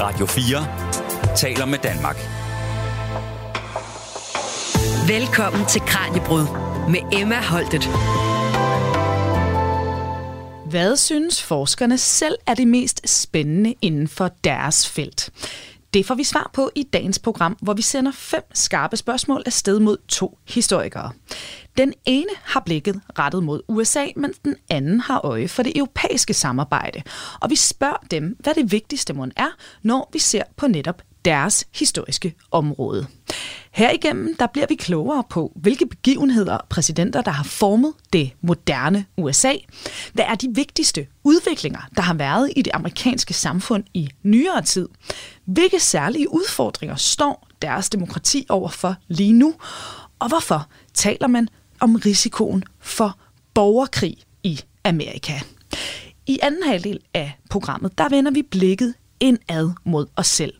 Radio 4 taler med Danmark. Velkommen til Kranjebrud med Emma Holtet. Hvad synes forskerne selv er det mest spændende inden for deres felt? Det får vi svar på i dagens program, hvor vi sender fem skarpe spørgsmål afsted mod to historikere. Den ene har blikket rettet mod USA, mens den anden har øje for det europæiske samarbejde. Og vi spørger dem, hvad det vigtigste må er, når vi ser på netop deres historiske område. Herigennem der bliver vi klogere på, hvilke begivenheder og præsidenter, der har formet det moderne USA. Hvad er de vigtigste udviklinger, der har været i det amerikanske samfund i nyere tid? Hvilke særlige udfordringer står deres demokrati overfor lige nu? Og hvorfor taler man om risikoen for borgerkrig i Amerika? I anden halvdel af programmet, der vender vi blikket indad mod os selv.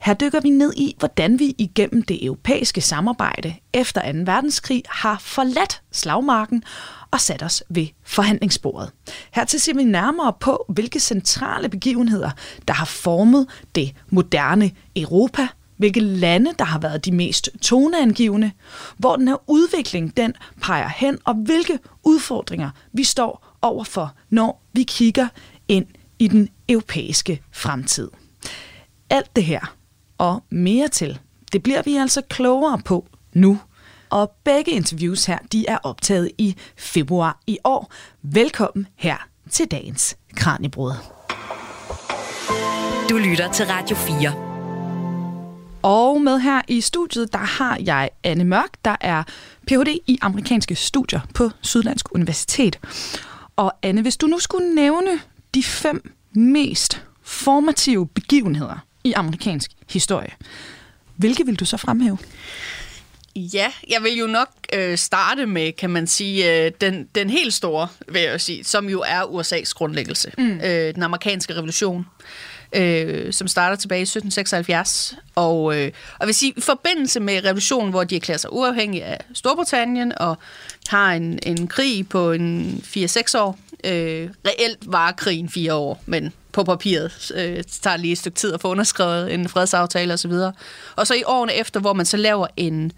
Her dykker vi ned i, hvordan vi igennem det europæiske samarbejde efter 2. verdenskrig har forladt slagmarken og sat os ved forhandlingsbordet. Hertil ser vi nærmere på, hvilke centrale begivenheder, der har formet det moderne Europa, hvilke lande, der har været de mest toneangivende, hvor den her udvikling den peger hen, og hvilke udfordringer vi står overfor, når vi kigger ind i den europæiske fremtid. Alt det her og mere til, det bliver vi altså klogere på nu. Og begge interviews her, de er optaget i februar i år. Velkommen her til dagens Kranjebrud. Du lytter til Radio 4. Og med her i studiet, der har jeg Anne Mørk, der er Ph.D. i amerikanske studier på Sydlandsk Universitet. Og Anne, hvis du nu skulle nævne de fem mest formative begivenheder i amerikansk historie, hvilke vil du så fremhæve? Ja, jeg vil jo nok øh, starte med, kan man sige, øh, den, den helt store, vil jeg sige, som jo er USA's grundlæggelse. Mm. Øh, den amerikanske revolution, øh, som starter tilbage i 1776. Og, øh, og vil sige, i forbindelse med revolutionen, hvor de erklærer sig uafhængige af Storbritannien og har en, en krig på en 4-6 år, øh, reelt var krigen fire år, men på papiret øh, tager lige et stykke tid at få underskrevet en fredsaftale osv. Og, og så i årene efter, hvor man så laver en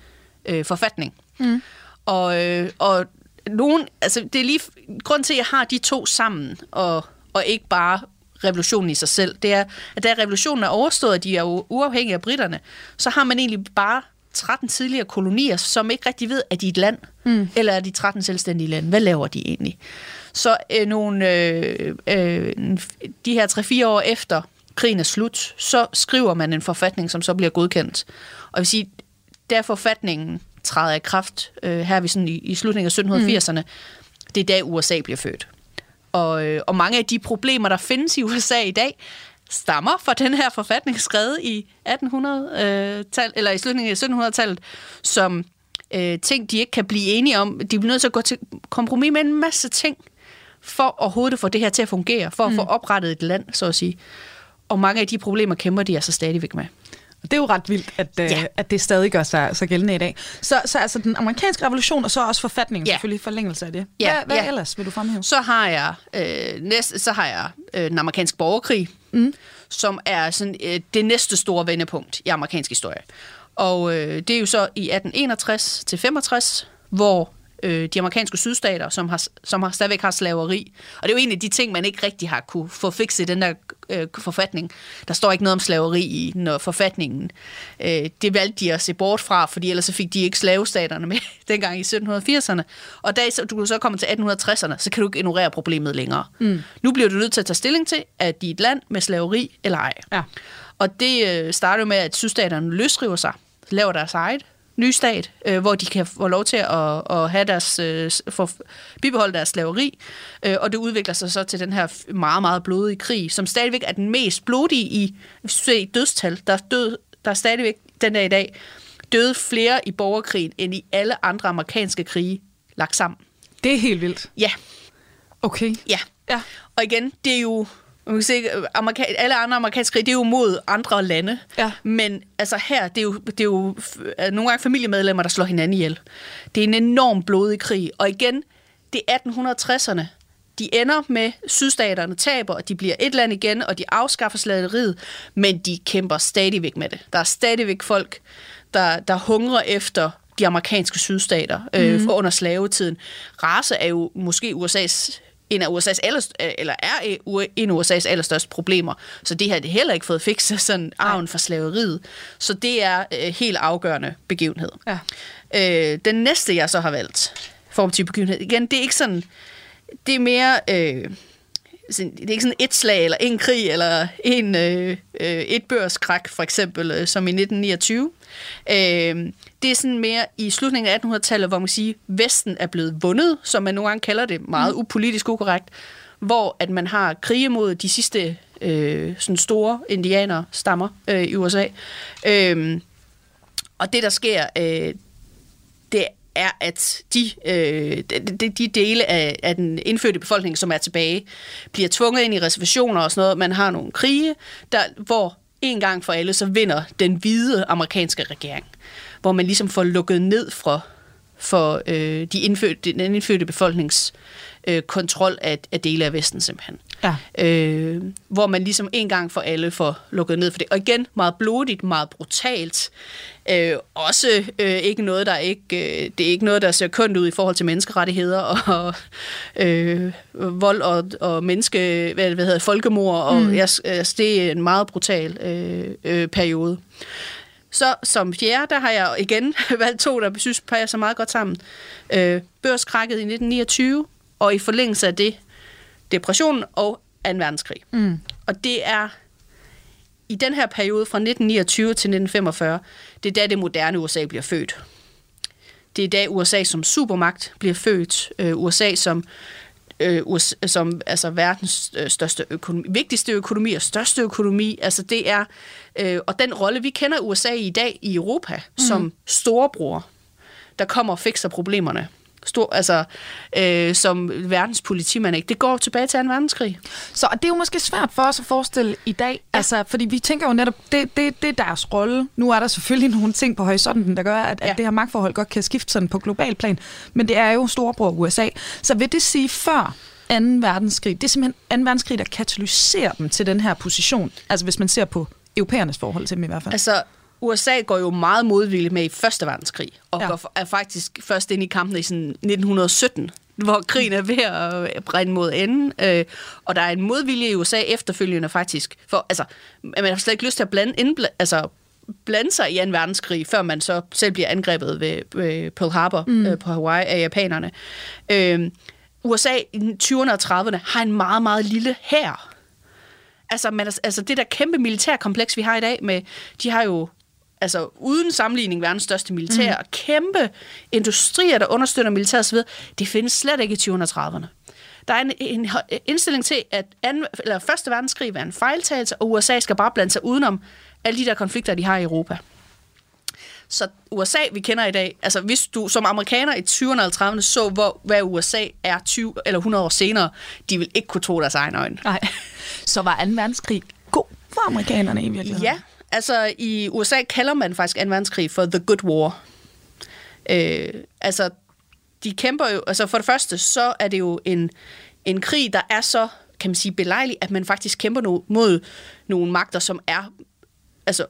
øh, forfatning. Mm. Og, øh, og nogen, altså det er lige grund til, at jeg har de to sammen, og, og ikke bare revolutionen i sig selv, det er, at da revolutionen er overstået, og de er uafhængige af britterne, så har man egentlig bare 13 tidligere kolonier, som ikke rigtig ved, at de er et land, mm. eller er de 13 selvstændige lande. Hvad laver de egentlig? Så øh, nogle, øh, øh, de her 3-4 år efter krigen er slut, så skriver man en forfatning, som så bliver godkendt. Og jeg vil sige, der forfatningen træder i kraft, øh, her er vi sådan i, i slutningen af 1780'erne, mm. det er da USA bliver født. Og, øh, og mange af de problemer, der findes i USA i dag, stammer fra den her forfatning skrevet i 1800-tallet, øh, eller i slutningen af 1700-tallet, som øh, ting, de ikke kan blive enige om. De bliver nødt til at gå til kompromis med en masse ting, for overhovedet at få det her til at fungere, for at mm. få oprettet et land, så at sige. Og mange af de problemer kæmper de altså stadigvæk med. Og det er jo ret vildt, at, øh, ja. at det stadig gør sig så gældende i dag. Så, så altså den amerikanske revolution, og så også forfatningen ja. selvfølgelig forlængelse af det. Ja. Hvad, hvad ja. ellers vil du fremhæve? Så har jeg, øh, næst, så har jeg øh, den amerikanske borgerkrig, mm. som er sådan, øh, det næste store vendepunkt i amerikansk historie. Og øh, det er jo så i 1861 til 65, hvor øh, de amerikanske sydstater, som, har, som har, stadigvæk har slaveri. Og det er jo en af de ting, man ikke rigtig har kunne få fikset i den der øh, forfatning. Der står ikke noget om slaveri i når forfatningen. Øh, det valgte de at se bort fra, fordi ellers så fik de ikke slavestaterne med dengang i 1780'erne. Og da du så kommer til 1860'erne, så kan du ikke ignorere problemet længere. Mm. Nu bliver du nødt til at tage stilling til, at de er et land med slaveri eller ej. Ja. Og det øh, starter med, at sydstaterne løsriver sig, laver deres eget ny stat, øh, hvor de kan få lov til at, at have deres, øh, for, bibeholde deres slaveri, øh, og det udvikler sig så til den her meget, meget blodige krig, som stadigvæk er den mest blodige i, i dødstal. Der er, død, der er stadigvæk den dag i dag døde flere i borgerkrigen, end i alle andre amerikanske krige lagt sammen. Det er helt vildt. Ja. Okay. Ja. ja. Og igen, det er jo man kan se, amerika- alle andre amerikanske krig, det er jo mod andre lande. Ja. Men altså her, det er jo, det er jo nogle gange familiemedlemmer, der slår hinanden ihjel. Det er en enorm blodig krig. Og igen, det er 1860'erne. de ender med, sydstaterne taber, og de bliver et land igen, og de afskaffer slaveriet, men de kæmper stadigvæk med det. Der er stadigvæk folk, der, der hungrer efter de amerikanske sydstater øh, mm. under slavetiden. Race er jo måske USA's en af USA's aller, eller er en af USA's allerstørste problemer. Så det har det heller ikke fået fikset, sådan arven for slaveriet. Så det er øh, helt afgørende begivenhed. Ja. Øh, den næste, jeg så har valgt, formativ begivenhed, igen, det er ikke sådan, det er mere, øh, sådan, det er ikke sådan et slag, eller en krig, eller en, øh, øh, et børskrak, for eksempel, øh, som i 1929. Øh, det er sådan mere i slutningen af 1800-tallet, hvor man siger, Vesten er blevet vundet, som man nogle gange kalder det, meget upolitisk ukorrekt, hvor at man har krige mod de sidste øh, sådan store indianer stammer øh, i USA. Øh, og det, der sker, øh, er, at de, øh, de, de dele af, af den indfødte befolkning, som er tilbage, bliver tvunget ind i reservationer og sådan noget. Man har nogle krige, der, hvor en gang for alle, så vinder den hvide amerikanske regering hvor man ligesom får lukket ned for, for øh, de indfødte, den indfødte befolknings øh, kontrol af, af dele af Vesten simpelthen. Ja. Øh, hvor man ligesom en gang for alle får lukket ned for det. Og igen, meget blodigt, meget brutalt. Øh, også øh, ikke noget, der ikke, øh, det er ikke noget, der ser kønt ud i forhold til menneskerettigheder og øh, vold og, og menneske, hvad, hvad hedder folkemord. Og, mm. jeg, altså, det er en meget brutal øh, øh, periode. Så som fjerde, der har jeg igen valgt to, der synes passer meget godt sammen. Øh, børskrakket i 1929, og i forlængelse af det, depressionen og 2. verdenskrig. Mm. Og det er i den her periode fra 1929 til 1945, det er da det moderne USA bliver født. Det er da USA som supermagt bliver født. Øh, USA som øh, USA, som altså verdens øh, største økonomi, vigtigste økonomi og største økonomi. Altså det er, øh, og den rolle, vi kender USA i dag i Europa mm. som storebror, der kommer og fikser problemerne stor, altså, øh, som verdens politimand. Ikke? Det går tilbage til 2. verdenskrig. Så det er jo måske svært for os at forestille i dag, ja. altså, fordi vi tænker jo netop, det, det, det er deres rolle. Nu er der selvfølgelig nogle ting på horisonten, der gør, at, ja. at det her magtforhold godt kan skifte sådan på global plan, men det er jo storebror USA. Så vil det sige før 2. verdenskrig, det er simpelthen 2. verdenskrig, der katalyserer dem til den her position, altså hvis man ser på europæernes forhold til dem i hvert fald. Altså, USA går jo meget modvilligt med i Første verdenskrig, og ja. går, er faktisk først ind i kampen i sådan 1917, hvor krigen er ved at brænde mod enden. Øh, og der er en modvilje i USA efterfølgende faktisk. For, altså, man har slet ikke lyst til at blande, indbl- altså, blande sig i en verdenskrig, før man så selv bliver angrebet ved, ved Pearl Harbor mm. øh, på Hawaii af japanerne. Øh, USA i 20'erne og 30'erne har en meget, meget lille hær. Altså, man, altså det der kæmpe militærkompleks, vi har i dag, med, de har jo altså uden sammenligning verdens største militær, mm. kæmpe industrier, der understøtter militæret osv., det findes slet ikke i 20'erne og 30'erne. Der er en, en indstilling til, at anden, eller første verdenskrig var en fejltagelse, og USA skal bare blande sig udenom alle de der konflikter, de har i Europa. Så USA, vi kender i dag, altså hvis du som amerikaner i 20'erne og 30'erne så, hvor, hvad USA er 20 eller 100 år senere, de vil ikke kunne tro deres egen øjne. Nej. Så var 2. verdenskrig god for amerikanerne i virkeligheden? Ja, altså i USA kalder man faktisk 2. verdenskrig for The Good War. Øh, altså, de kæmper jo, altså for det første, så er det jo en, en krig, der er så, kan man sige, belejlig, at man faktisk kæmper no, mod nogle magter, som er altså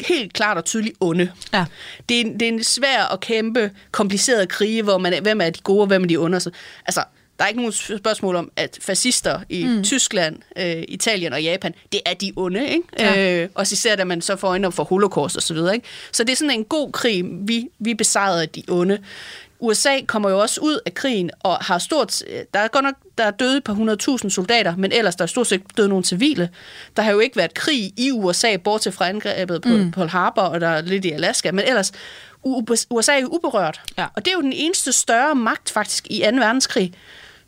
helt klart og tydeligt onde. Ja. Det, er, det er en svær og kæmpe, kompliceret krige, hvor man, hvem er de gode, og hvem er de onde. Altså, der er ikke nogen spørgsmål om, at fascister i mm. Tyskland, øh, Italien og Japan, det er de onde, ikke? Ja. Øh, også især da man så får øjne for holocaust og så videre, ikke? Så det er sådan en god krig, vi, vi besejrede de onde. USA kommer jo også ud af krigen og har stort... Der er godt nok der er døde på 100.000 soldater, men ellers der er stort set døde nogle civile. Der har jo ikke været krig i USA, bortset fra angrebet på mm. Pearl Harbor, og der er lidt i Alaska, men ellers USA er jo uberørt. Ja. Og det er jo den eneste større magt faktisk i 2. verdenskrig,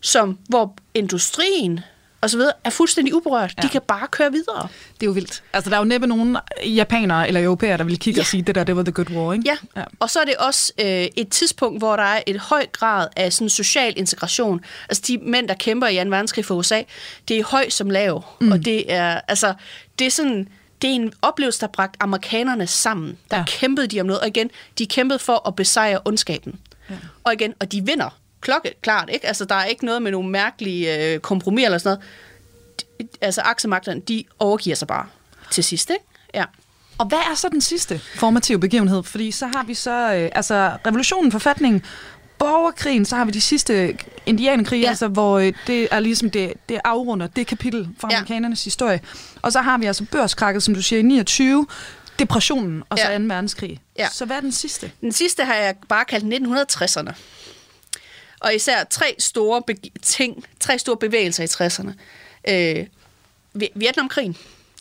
som, hvor industrien og så videre, er fuldstændig uberørt. Ja. De kan bare køre videre. Det er jo vildt. Altså, der er jo næppe nogen japanere eller europæere, der vil kigge ja. og sige, det der, det var the good war, ikke? Ja, ja. og så er det også øh, et tidspunkt, hvor der er et høj grad af sådan social integration. Altså, de mænd, der kæmper i 2. verdenskrig for USA, det er høj som lav. Mm. Og det er, altså, det er sådan det er en oplevelse, der bragte amerikanerne sammen. Der ja. kæmpede de om noget, og igen, de kæmpede for at besejre ondskaben. Ja. Og igen, og de vinder klokke klart, ikke? Altså, der er ikke noget med nogle mærkelige øh, kompromis eller sådan noget. De, altså, aksemagterne, de overgiver sig bare til sidst, ikke? Ja. Og hvad er så den sidste formative begivenhed? Fordi så har vi så øh, altså revolutionen, forfatningen, borgerkrigen, så har vi de sidste indianerkrige, ja. altså, hvor øh, det er ligesom det, det afrunder det kapitel fra Ja. amerikanernes historie. Og så har vi altså børskrakket, som du siger, i 29, depressionen og så Ja. 2. verdenskrig. Ja. Så hvad er den sidste? Den sidste har jeg bare kaldt 1960'erne. Og især tre store ting, tre store bevægelser i 60'erne. Øh, Vi- Vietnamkrigen.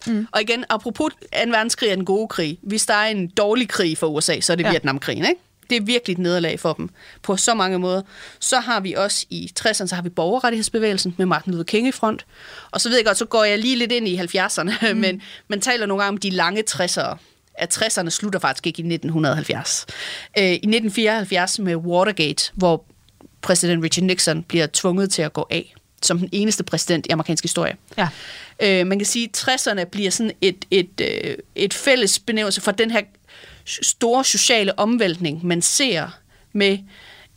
Mm. Og igen, apropos 2. verdenskrig er den gode krig. Hvis der er en dårlig krig for USA, så er det ja. Vietnamkrigen, ikke? Det er virkelig et nederlag for dem på så mange måder. Så har vi også i 60'erne, så har vi borgerrettighedsbevægelsen med Martin Luther King i front. Og så ved jeg godt, så går jeg lige lidt ind i 70'erne, mm. men man taler nogle gange om de lange 60'ere. At 60'erne slutter faktisk ikke i 1970. Øh, I 1974 med Watergate, hvor præsident Richard Nixon bliver tvunget til at gå af som den eneste præsident i amerikansk historie. Ja. Øh, man kan sige, at 60'erne bliver sådan et, et, øh, et fælles benævnelse for den her store sociale omvæltning, man ser med,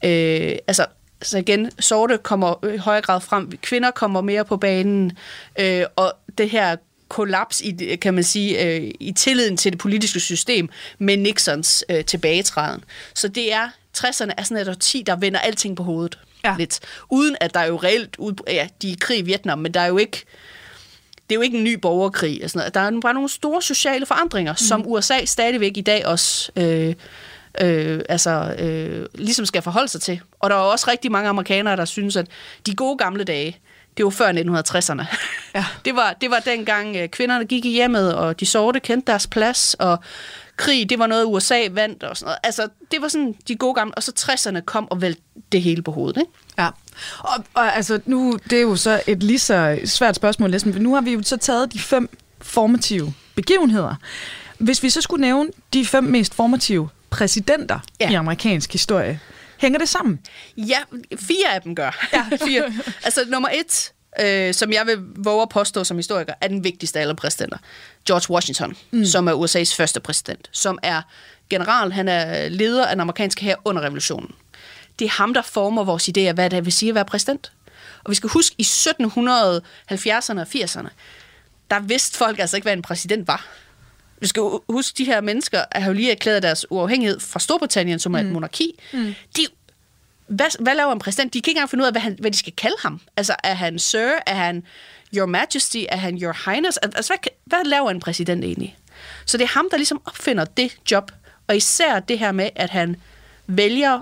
øh, altså, så igen, sorte kommer i højere grad frem, kvinder kommer mere på banen, øh, og det her kollaps i, kan man sige, øh, i tilliden til det politiske system med Nixons øh, tilbagetræden. Så det er, 60'erne er sådan et årti, der vender alting på hovedet. Ja. Lidt. Uden at der er jo reelt, ud, ja, de er i krig i Vietnam, men der er jo ikke, det er jo ikke en ny borgerkrig. Og sådan noget. Der er bare nogle store sociale forandringer, mm. som USA stadigvæk i dag også øh, øh, altså, øh, ligesom skal forholde sig til. Og der er også rigtig mange amerikanere, der synes, at de gode gamle dage, det var før 1960'erne. Ja. Det, var, det var dengang øh, kvinderne gik i hjemmet, og de sorte kendte deres plads, og krig, det var noget, USA vandt og sådan noget. Altså, det var sådan de gode gamle, og så 60'erne kom og vælte det hele på hovedet, ikke? Ja, og, og altså nu, det er jo så et lige så svært spørgsmål næsten, for nu har vi jo så taget de fem formative begivenheder. Hvis vi så skulle nævne de fem mest formative præsidenter. Ja. i amerikansk historie, hænger det sammen? Ja, fire af dem gør. Ja. fire. Altså nummer et, øh, som jeg vil våge at påstå som historiker, er den vigtigste af alle præsidenter. George Washington, mm. som er USA's første præsident, som er general, han er leder af den amerikanske hær under revolutionen. Det er ham, der former vores idé af, hvad det vil sige at være præsident. Og vi skal huske, i 1770'erne og 80'erne, der vidste folk altså ikke, hvad en præsident var. Vi skal huske, de her mennesker har jo lige erklæret deres uafhængighed fra Storbritannien, som er et monarki. Mm. De, hvad, hvad laver en præsident? De kan ikke engang finde ud af, hvad, han, hvad de skal kalde ham. Altså, er han sir? Er han your majesty? Er han your highness? Altså, hvad, hvad laver en præsident egentlig? Så det er ham, der ligesom opfinder det job. Og især det her med, at han vælger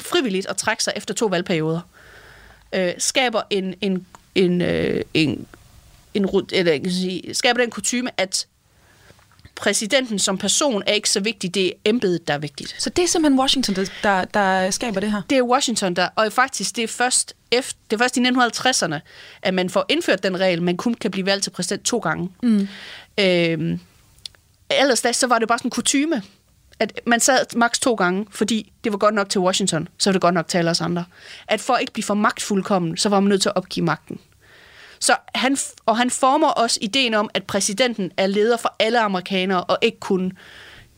frivilligt at trække sig efter to valgperioder. Øh, skaber en, en, en, øh, en, en, eller, jeg kan sige, skaber den kutume, at præsidenten som person er ikke så vigtig, det er embedet, der er vigtigt. Så det er simpelthen Washington, der, der, der skaber det her? Det er Washington, der, og faktisk det er først, efter, det er først i 1950'erne, at man får indført den regel, man kun kan blive valgt til præsident to gange. Mm. Øhm, ellers da, så var det bare sådan en kutyme, at man sad maks to gange, fordi det var godt nok til Washington, så var det godt nok til alle os andre. At for at ikke blive for magtfuldkommen, så var man nødt til at opgive magten. Så han, og han former også ideen om, at præsidenten er leder for alle amerikanere, og ikke kun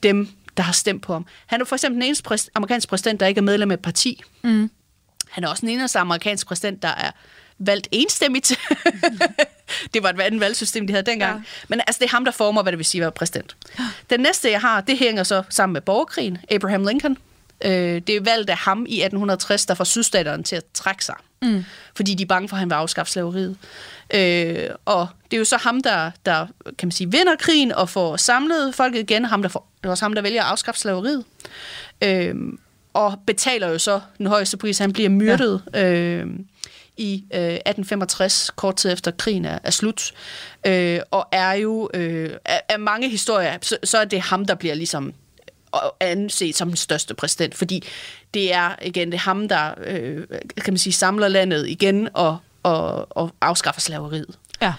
dem, der har stemt på ham. Han er for eksempel den eneste præs- amerikanske præsident, der ikke er medlem af et parti. Mm. Han er også den eneste amerikanske præsident, der er valgt enstemmigt. det var et andet valgsystem, de havde dengang. Ja. Men altså, det er ham, der former, hvad det vil sige at være præsident. Den næste, jeg har, det hænger så sammen med borgerkrigen. Abraham Lincoln. Øh, det er valgt af ham i 1860, der får sydstaterne til at trække sig. Mm. Fordi de er bange for, at han vil afskaffe slaveriet. Øh, og det er jo så ham, der, der kan man sige, vinder krigen og får samlet folket igen. Ham, der får, det er også ham, der vælger at afskaffe slaveriet. Øh, og betaler jo så den højeste pris. Han bliver myrdet ja. øh, i øh, 1865, kort tid efter krigen er, er slut. Øh, og er jo øh, af, af mange historier, så, så er det ham, der bliver ligesom anset som den største præsident, fordi det er igen det er ham, der øh, kan man sige, samler landet igen og, og, og afskaffer slaveriet. Ja.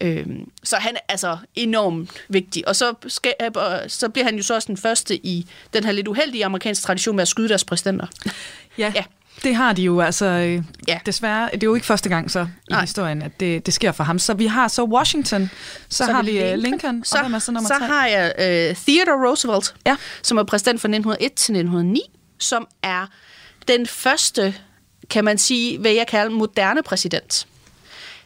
Øhm, så han er altså enormt vigtig. Og så, skal, øh, så bliver han jo så også den første i den her lidt uheldige amerikanske tradition med at skyde deres præsidenter. Ja. Ja. Det har de jo altså øh, Ja. desværre. Det er jo ikke første gang så i Nej. historien, at det, det sker for ham. Så vi har så Washington, så, så har vi øh, Lincoln, så, og hvem er så nummer så tre? har jeg øh, Theodore Roosevelt, Ja. som er præsident fra 1901 til 1909, som er den første kan man sige, hvad jeg kalder moderne præsident.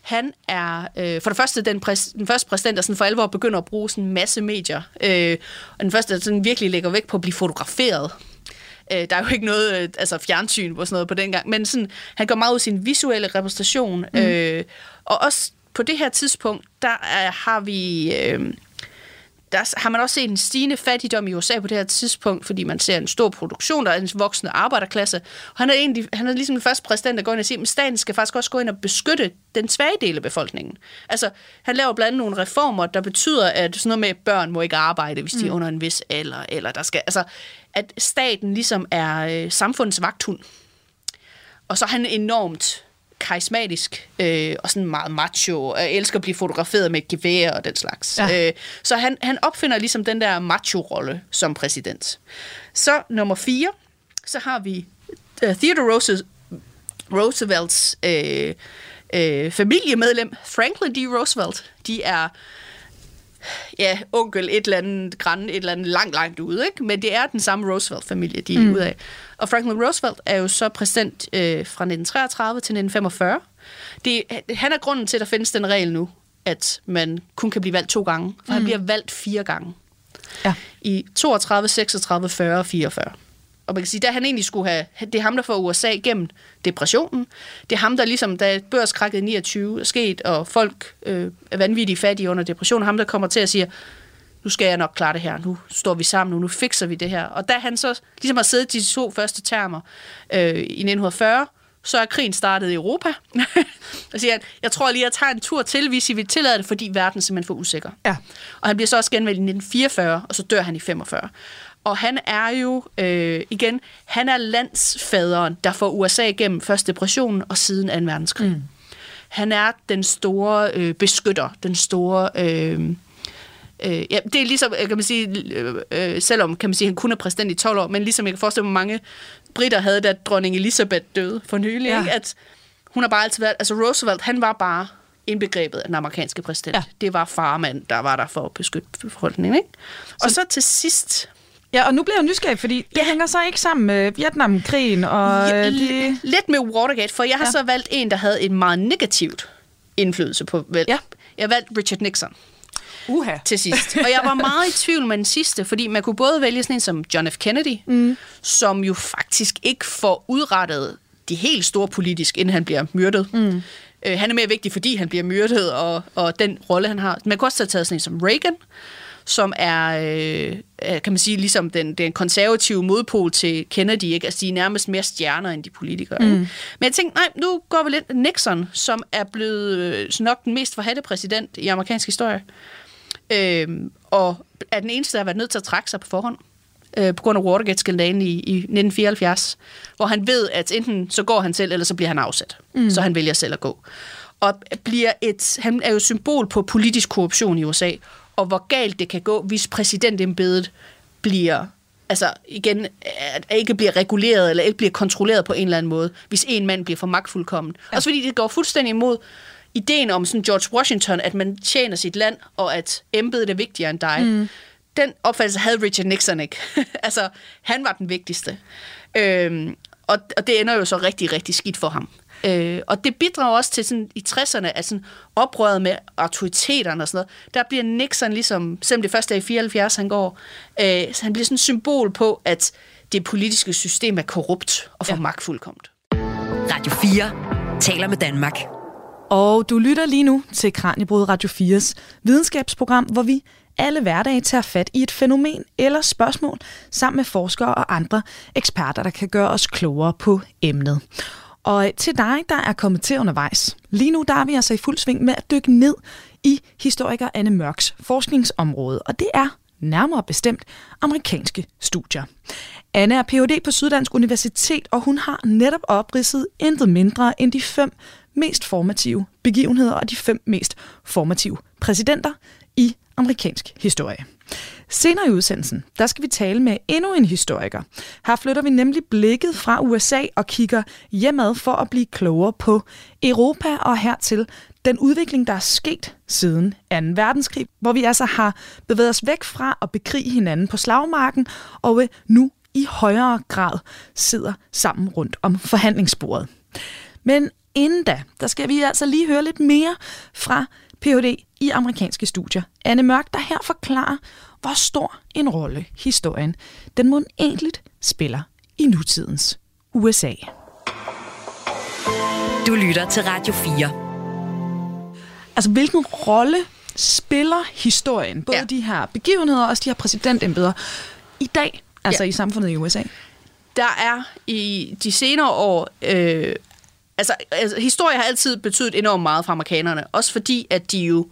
Han er øh, for det første den, præs, den første præsident, der sådan for alvor begynder at bruge sådan en masse medier. Øh, og den første, der sådan virkelig lægger vægt på at blive fotograferet. Øh, der er jo ikke noget øh, altså fjernsyn på sådan noget på den gang, men sådan, han går meget ud sin visuelle repræsentation. Mm. Øh, og også på det her tidspunkt, der er, har vi... Øh, der har man også set en stigende fattigdom i USA på det her tidspunkt, fordi man ser en stor produktion, der er en voksende arbejderklasse. Og han er, egentlig, han er ligesom den første præsident, der går ind og siger, at staten skal faktisk også gå ind og beskytte den svage del af befolkningen. Altså, han laver blandt andet nogle reformer, der betyder, at sådan noget med, at børn må ikke arbejde, hvis de er mm. under en vis alder, eller der skal, altså, at staten ligesom er øh, samfundets vagthund. Og så er han enormt karismatisk øh, og sådan meget macho, og elsker at blive fotograferet med gevær og den slags. Ja. Øh, så han, han opfinder ligesom den der macho-rolle som præsident. Så nummer fire, så har vi uh, Theodore Roosevelt, Roosevelts øh, øh, familiemedlem, Franklin D. Roosevelt. De er ja, onkel et eller andet, græn et eller andet langt, langt ude, ikke? Men det er den samme Roosevelt-familie, de er mm. ude af. Og Franklin Roosevelt er jo så præsident øh, fra 1933 til 1945. Det, han er grunden til, at der findes den regel nu, at man kun kan blive valgt to gange. For mm. han bliver valgt fire gange. Ja. I 32, 36, 40 og 44. Og man kan sige, da han egentlig skulle have, det er ham, der får USA gennem depressionen. Det er ham, der ligesom, da børskrakket 29 er sket, og folk øh, er vanvittigt fattige under depression, ham, der kommer til at sige, nu skal jeg nok klare det her, nu står vi sammen, nu, nu fikser vi det her. Og da han så ligesom har siddet de to første termer øh, i 1940, så er krigen startet i Europa. og siger, at jeg tror lige, at jeg tager en tur til, hvis I vil tillade det, fordi verden er simpelthen for usikker. Ja. Og han bliver så også genvalgt i 1944, og så dør han i 45. Og han er jo, øh, igen, han er landsfaderen, der får USA igennem først depressionen og siden 2. verdenskrig. Mm. Han er den store øh, beskytter, den store... Øh, Øh, ja, det er ligesom, kan man sige, øh, øh, selvom kan man sige, han kun er præsident i 12 år, men ligesom jeg kan forestille mig, mange britter havde, da dronning Elizabeth døde for nylig, ja. ikke? at hun har bare altid været, altså Roosevelt, han var bare indbegrebet af den amerikanske præsident. Ja. Det var farmand, der var der for at beskytte befolkningen. Ikke? Og så, så til sidst, Ja, og nu bliver jeg nysgerrig, fordi det ja. hænger så ikke sammen med Vietnamkrigen og... Ja, de... Lidt med Watergate, for jeg har ja. så valgt en, der havde en meget negativt indflydelse på... Vel, ja. Jeg valgte Richard Nixon. Uha. Til sidst. Og jeg var meget i tvivl med den sidste, fordi man kunne både vælge sådan en som John F. Kennedy, mm. som jo faktisk ikke får udrettet de helt store politisk, inden han bliver myrdet. Mm. Øh, han er mere vigtig, fordi han bliver myrdet, og, og den rolle, han har. Man kunne også have taget sådan en som Reagan, som er, øh, kan man sige, ligesom den, den konservative modpol til Kennedy, ikke? Altså, de er nærmest mere stjerner end de politikere. Mm. Men jeg tænkte, nej, nu går vi lidt Nixon, som er blevet øh, nok den mest forhatte præsident i amerikansk historie. Øh, og er den eneste, der har været nødt til at trække sig på forhånd øh, på grund af Watergate-skandalen i, i 1974, hvor han ved, at enten så går han selv, eller så bliver han afsat. Mm. Så han vælger selv at gå. Og bliver et, han er jo symbol på politisk korruption i USA, og hvor galt det kan gå, hvis præsidentembedet bliver altså igen, at ikke bliver reguleret eller ikke bliver kontrolleret på en eller anden måde, hvis en mand bliver for magtfuldkommen. Ja. Også fordi det går fuldstændig imod ideen om sådan George Washington, at man tjener sit land, og at embedet er vigtigere end dig. Mm. Den opfattelse havde Richard Nixon ikke. altså, han var den vigtigste. Øhm, og, og det ender jo så rigtig, rigtig skidt for ham. Øh, og det bidrager også til sådan, i 60'erne, at sådan oprøret med autoriteterne og sådan noget, der bliver Nixon ligesom, selvom det første er i 74, han går, øh, så han bliver sådan et symbol på, at det politiske system er korrupt og for ja. magtfuldkomt. Radio 4 taler med Danmark. Og du lytter lige nu til Kranjebrud Radio 4's videnskabsprogram, hvor vi alle hverdage tager fat i et fænomen eller spørgsmål sammen med forskere og andre eksperter, der kan gøre os klogere på emnet. Og øh, til dig, der er kommet til undervejs. Lige nu der er vi altså i fuld sving med at dykke ned i historiker Anne Mørks forskningsområde, og det er nærmere bestemt amerikanske studier. Anne er Ph.D. på Syddansk Universitet, og hun har netop opridset intet mindre end de fem mest formative begivenheder og de fem mest formative præsidenter i amerikansk historie. Senere i udsendelsen, der skal vi tale med endnu en historiker. Her flytter vi nemlig blikket fra USA og kigger hjemad for at blive klogere på Europa og hertil den udvikling, der er sket siden 2. verdenskrig, hvor vi altså har bevæget os væk fra at bekrige hinanden på slagmarken, og øh, nu i højere grad sidder sammen rundt om forhandlingsbordet. Men inden da, der skal vi altså lige høre lidt mere fra Ph.D. i amerikanske studier. Anne Mørk, der her forklarer, hvor stor en rolle historien den må egentlig spiller i nutidens USA. Du lytter til Radio 4. Altså, hvilken rolle spiller historien, både Ja. de her begivenheder og også de her præsidentembeder, i dag, altså ja. i samfundet i USA? Der er i de senere år... Øh, altså, altså, historie har altid betydet enormt meget for amerikanerne. Også fordi, at de jo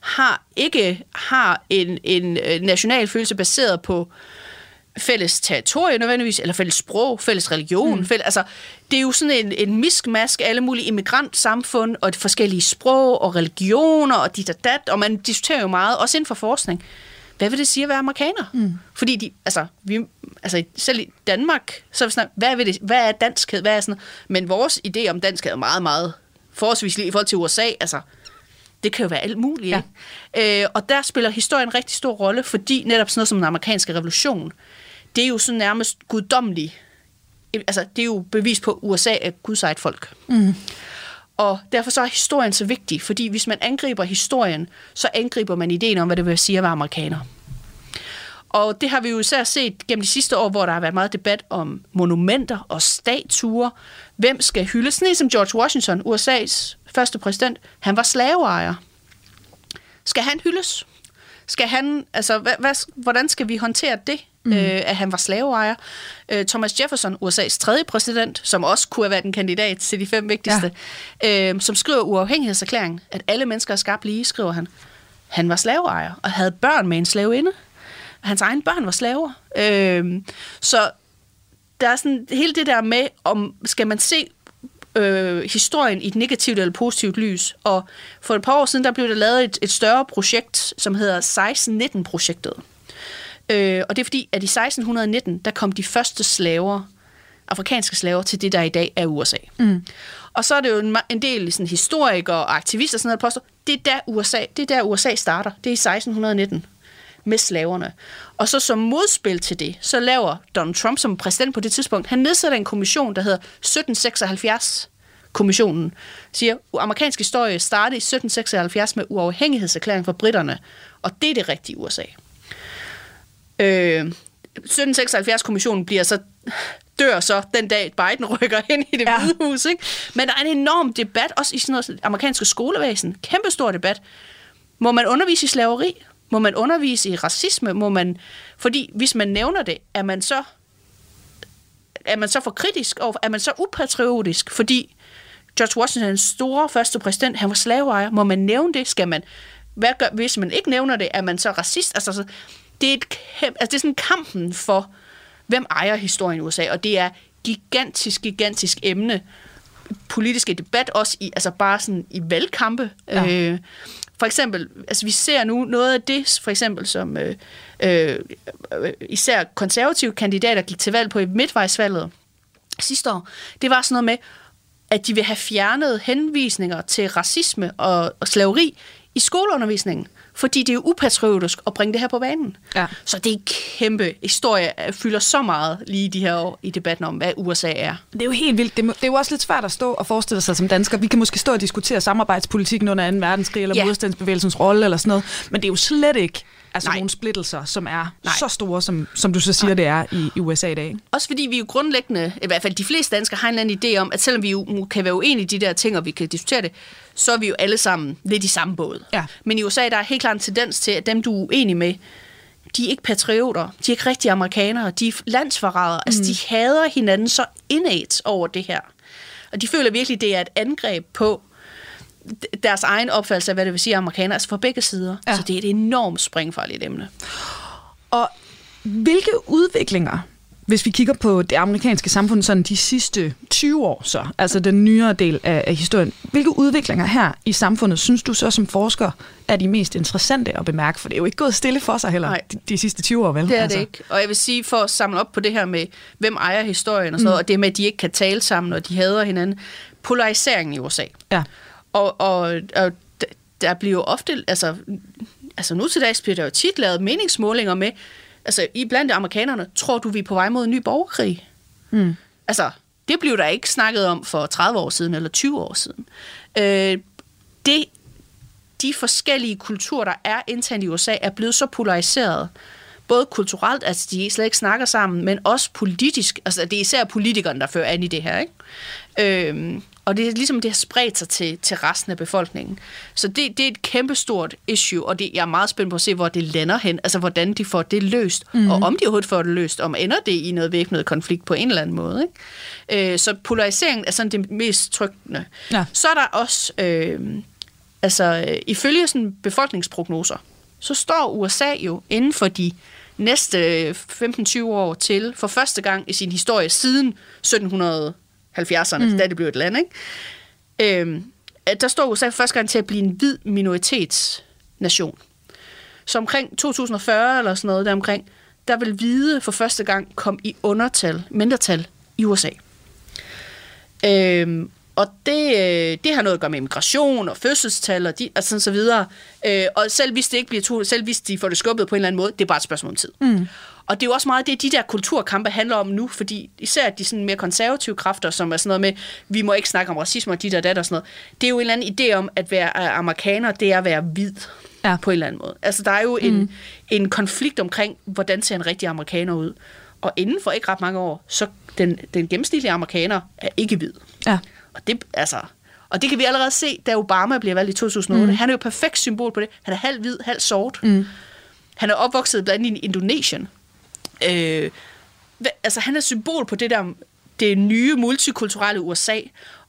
har ikke har en, en øh, national følelse baseret på fælles territorie nødvendigvis, eller fælles sprog, fælles religion. Mm. Fælles, altså, det er jo sådan en, en miskmask af alle mulige immigrantsamfund, og forskellige sprog og religioner, og dit og dat, og man diskuterer jo meget, også inden for forskning. Hvad vil det sige at være amerikaner? Mm. Fordi de, altså, vi, altså, selv i Danmark, så er vi sådan, hvad, vil det, hvad er danskhed? Hvad er sådan, men vores idé om danskhed er meget, meget forholdsvis lige i forhold til USA. Altså, det kan jo være alt muligt. Ja. Ikke? Øh, og der spiller historien en rigtig stor rolle, fordi netop sådan noget som den amerikanske revolution, det er jo sådan nærmest guddommelig. Altså, det er jo bevis på, at USA er Guds eget folk. Mm. Og derfor så er historien så vigtig, fordi hvis man angriber historien, så angriber man ideen om, hvad det vil sige at være amerikaner. Og det har vi jo især set gennem de sidste år, hvor der har været meget debat om monumenter og statuer. Hvem skal hyldes? Sådan som George Washington, USA's første præsident, han var slaveejer. Skal han hyldes? Skal han, altså, hvad, hvad, hvordan skal vi håndtere det, mm. øh, at han var slaveejer? Øh, Thomas Jefferson, USA's tredje præsident, som også kunne have været en kandidat til de fem vigtigste, ja. øh, som skriver uafhængighedserklæringen, at alle mennesker er skabt lige, skriver han. Han var slaveejer og havde børn med en slaveinde. Hans egne børn var slaver. Øh, så der er sådan hele det der med, om skal man se øh, historien i et negativt eller positivt lys. Og for et par år siden, der blev der lavet et, et større projekt, som hedder 1619-projektet. Øh, og det er fordi, at i 1619, der kom de første slaver, afrikanske slaver, til det, der i dag er USA. Mm. Og så er det jo en, en del sådan, historikere og aktivister, sådan noget, der påstår, det er der USA, det er der USA starter. Det er i 1619 med slaverne. Og så som modspil til det, så laver Donald Trump som præsident på det tidspunkt, han nedsætter en kommission, der hedder 1776 kommissionen, siger, at amerikansk historie startede i 1776 med uafhængighedserklæring for britterne, og det er det rigtige USA. Øh, 1776-kommissionen bliver så dør så den dag, Biden rykker ind i det ja. Hvide hus. Ikke? Men der er en enorm debat, også i sådan noget amerikanske skolevæsen. Kæmpe stor debat. Må man undervise i slaveri? Må man undervise i racisme? Må man... Fordi hvis man nævner det, er man så er man så for kritisk, og er man så upatriotisk, fordi George Washington, den store første præsident, han var slaveejer. Må man nævne det? Skal man... Hvad gør, hvis man ikke nævner det, er man så racist? Altså, så, det, er et kæmpe, altså, det er sådan kampen for, hvem ejer historien i USA, og det er gigantisk, gigantisk emne. Politiske debat også i, altså bare sådan i valgkampe. Ja. Øh, for eksempel, altså vi ser nu noget af det, for eksempel som øh, øh, især konservative kandidater gik til valg på i midtvejsvalget sidste år, det var sådan noget med, at de vil have fjernet henvisninger til racisme og, og slaveri i skoleundervisningen, fordi det er upatriotisk at bringe det her på banen. Ja. Så det er en kæmpe historie, fylder så meget lige de her år i debatten om, hvad USA er. Det er jo helt vildt. Det, det er jo også lidt svært at stå og forestille sig som dansker. Vi kan måske stå og diskutere samarbejdspolitikken under 2. verdenskrig, eller ja. modstandsbevægelsens rolle, eller sådan noget. Men det er jo slet ikke altså, Nej. nogle splittelser, som er Nej. Nej. så store, som, som du så siger, det er i, i USA i dag. Også fordi vi jo grundlæggende, i hvert fald de fleste danskere, har en eller anden idé om, at selvom vi jo kan være uenige i de der ting, og vi kan diskutere det, så er vi jo alle sammen lidt i samme båd. Ja. Men i USA, der er helt klart en tendens til, at dem, du er uenig med, de er ikke patrioter, de er ikke rigtige amerikanere, de er landsforrædere. Mm. Altså, de hader hinanden så indædt over det her. Og de føler virkelig, det er et angreb på deres egen opfattelse af, hvad det vil sige amerikanere, altså fra begge sider. Ja. Så det er et enormt springfarligt emne. Og hvilke udviklinger, hvis vi kigger på det amerikanske samfund sådan de sidste 20 år, så, altså den nyere del af, af historien, hvilke udviklinger her i samfundet synes du så som forsker er de mest interessante at bemærke? For det er jo ikke gået stille for sig heller Nej. de, de sidste 20 år, vel? Det er altså. det ikke. Og jeg vil sige, for at samle op på det her med, hvem ejer historien og sådan mm. noget, og det med, at de ikke kan tale sammen, og de hader hinanden. Polariseringen i USA. Ja. Og, og, og der bliver jo ofte, altså, altså nu til dags bliver der jo tit lavet meningsmålinger med, altså i blandt amerikanerne, tror du, vi er på vej mod en ny borgerkrig? Mm. Altså, det blev der ikke snakket om for 30 år siden eller 20 år siden. Øh, det, de forskellige kulturer, der er internt i USA, er blevet så polariseret, både kulturelt, altså de slet ikke snakker sammen, men også politisk. Altså det er især politikerne, der fører an i det her. Ikke? Øhm, og det er ligesom, det har spredt sig til, til resten af befolkningen. Så det, det er et kæmpestort issue, og det, jeg er meget spændt på at se, hvor det lander hen. Altså, hvordan de får det løst, mm. og om de overhovedet får det løst, om ender det i noget væbnet konflikt på en eller anden måde. Ikke? Øh, så polariseringen er sådan det mest trygtende. Ja. Så er der også, øh, altså, øh, ifølge sådan befolkningsprognoser, så står USA jo inden for de næste 15-20 år til, for første gang i sin historie siden 1700 70'erne, mm. da det blev et land, ikke? Øhm, der står USA første gang til at blive en hvid minoritetsnation. Så omkring 2040 eller sådan noget der omkring, der vil hvide for første gang komme i undertal, mindretal i USA. Øhm, og det, øh, det har noget at gøre med immigration og fødselstal og, de, og sådan så videre. Øh, og selv hvis det ikke bliver to, selv hvis de får det skubbet på en eller anden måde, det er bare et spørgsmål om tid. Mm. Og det er jo også meget det, de der kulturkampe handler om nu, fordi især de sådan mere konservative kræfter, som er sådan noget med, vi må ikke snakke om racisme og dit og dat og sådan noget, det er jo en eller anden idé om, at være amerikaner, det er at være hvid ja. på en eller anden måde. Altså der er jo mm. en, en konflikt omkring, hvordan ser en rigtig amerikaner ud. Og inden for ikke ret mange år, så den, den gennemsnitlige amerikaner er ikke hvid. Ja. Og det, altså, og det kan vi allerede se, da Obama bliver valgt i 2008. Mm. Han er jo perfekt symbol på det. Han er halv hvid, halv sort. Mm. Han er opvokset blandt andet i Indonesien. Øh, altså, han er symbol på det der det nye multikulturelle USA,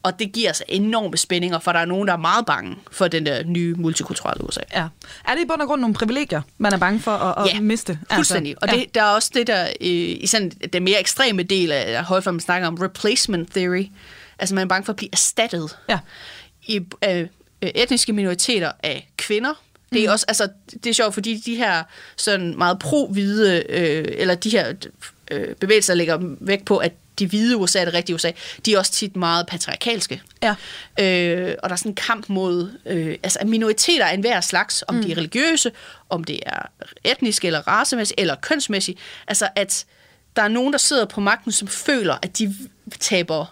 og det giver sig enorme spændinger, for der er nogen, der er meget bange for den der nye multikulturelle USA. Ja. Er det i bund og grund nogle privilegier, man er bange for at, at ja, miste? Altså, fuldstændig. Og ja. det, der er også det der, øh, i sådan den mere ekstreme del af højfald, man snakker om replacement theory. Altså man er bange for at blive erstattet. Ja. I øh, etniske minoriteter af kvinder, det er mm. også, altså, det er sjovt, fordi de her sådan meget pro-hvide, øh, eller de her øh, bevægelser lægger vægt på, at de hvide USA er det rigtige USA, de er også tit meget patriarkalske. Ja. Øh, og der er sådan en kamp mod øh, altså minoriteter af enhver slags, om mm. de er religiøse, om det er etniske eller racemæssigt, eller kønsmæssigt. Altså at der er nogen, der sidder på magten, som føler, at de taber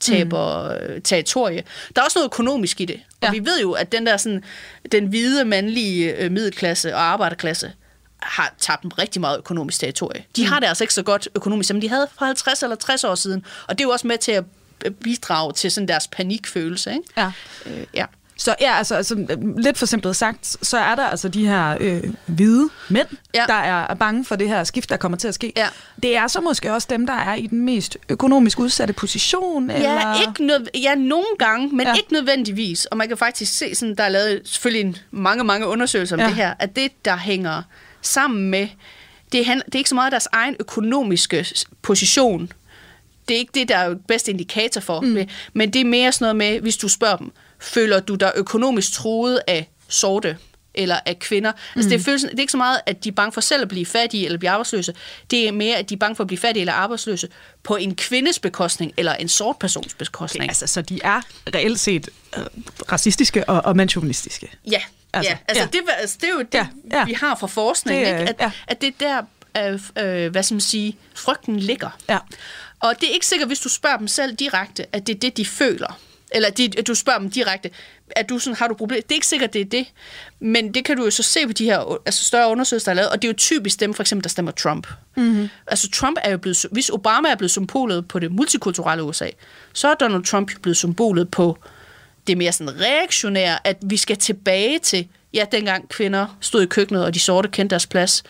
taber mm. territorie. Der er også noget økonomisk i det. Og ja. vi ved jo, at den der sådan, den hvide mandlige øh, middelklasse og arbejderklasse har tabt rigtig meget økonomisk territorie. De mm. har det altså ikke så godt økonomisk, som de havde for 50 eller 60 år siden. Og det er jo også med til at bidrage til sådan deres panikfølelse. Ikke? Ja. Øh, ja. Så ja, altså, altså lidt for simpelt sagt, så er der altså de her øh, hvide mænd, ja. der er bange for det her skift, der kommer til at ske. Ja. Det er så måske også dem, der er i den mest økonomisk udsatte position? Ja, eller? Ikke nød, ja nogle gange, men ja. ikke nødvendigvis. Og man kan faktisk se, sådan, der er lavet selvfølgelig en, mange, mange undersøgelser om ja. det her, at det, der hænger sammen med, det er, det er ikke så meget deres egen økonomiske position, det er ikke det, der er bedste indikator for, mm. men det er mere sådan noget med, hvis du spørger dem, føler du dig økonomisk truet af sorte eller af kvinder. Mm. Altså det, er mm. følelsen, det er ikke så meget, at de er bange for selv at blive fattige eller blive arbejdsløse. Det er mere, at de er bange for at blive fattige eller arbejdsløse på en kvindes bekostning eller en sort persons bekostning. Okay, altså, så de er reelt set øh, racistiske og, og mandsjuvenistiske? Ja, altså, ja. Altså, ja. Det, altså, det er jo det, ja. Ja. vi har fra forskning, det, ikke? At, ja. at det er der, øh, øh, hvad skal man sige, frygten ligger. Ja. Og det er ikke sikkert, hvis du spørger dem selv direkte, at det er det, de føler eller de, du spørger dem direkte, at du sådan, har du problemer? Det er ikke sikkert, det er det, men det kan du jo så se på de her altså større undersøgelser, der er lavet, og det er jo typisk dem, for eksempel, der stemmer Trump. Mm-hmm. Altså Trump er jo blevet, hvis Obama er blevet symbolet på det multikulturelle USA, så er Donald Trump blevet symbolet på det mere sådan reaktionære, at vi skal tilbage til, ja, dengang kvinder stod i køkkenet, og de sorte kendte deres plads,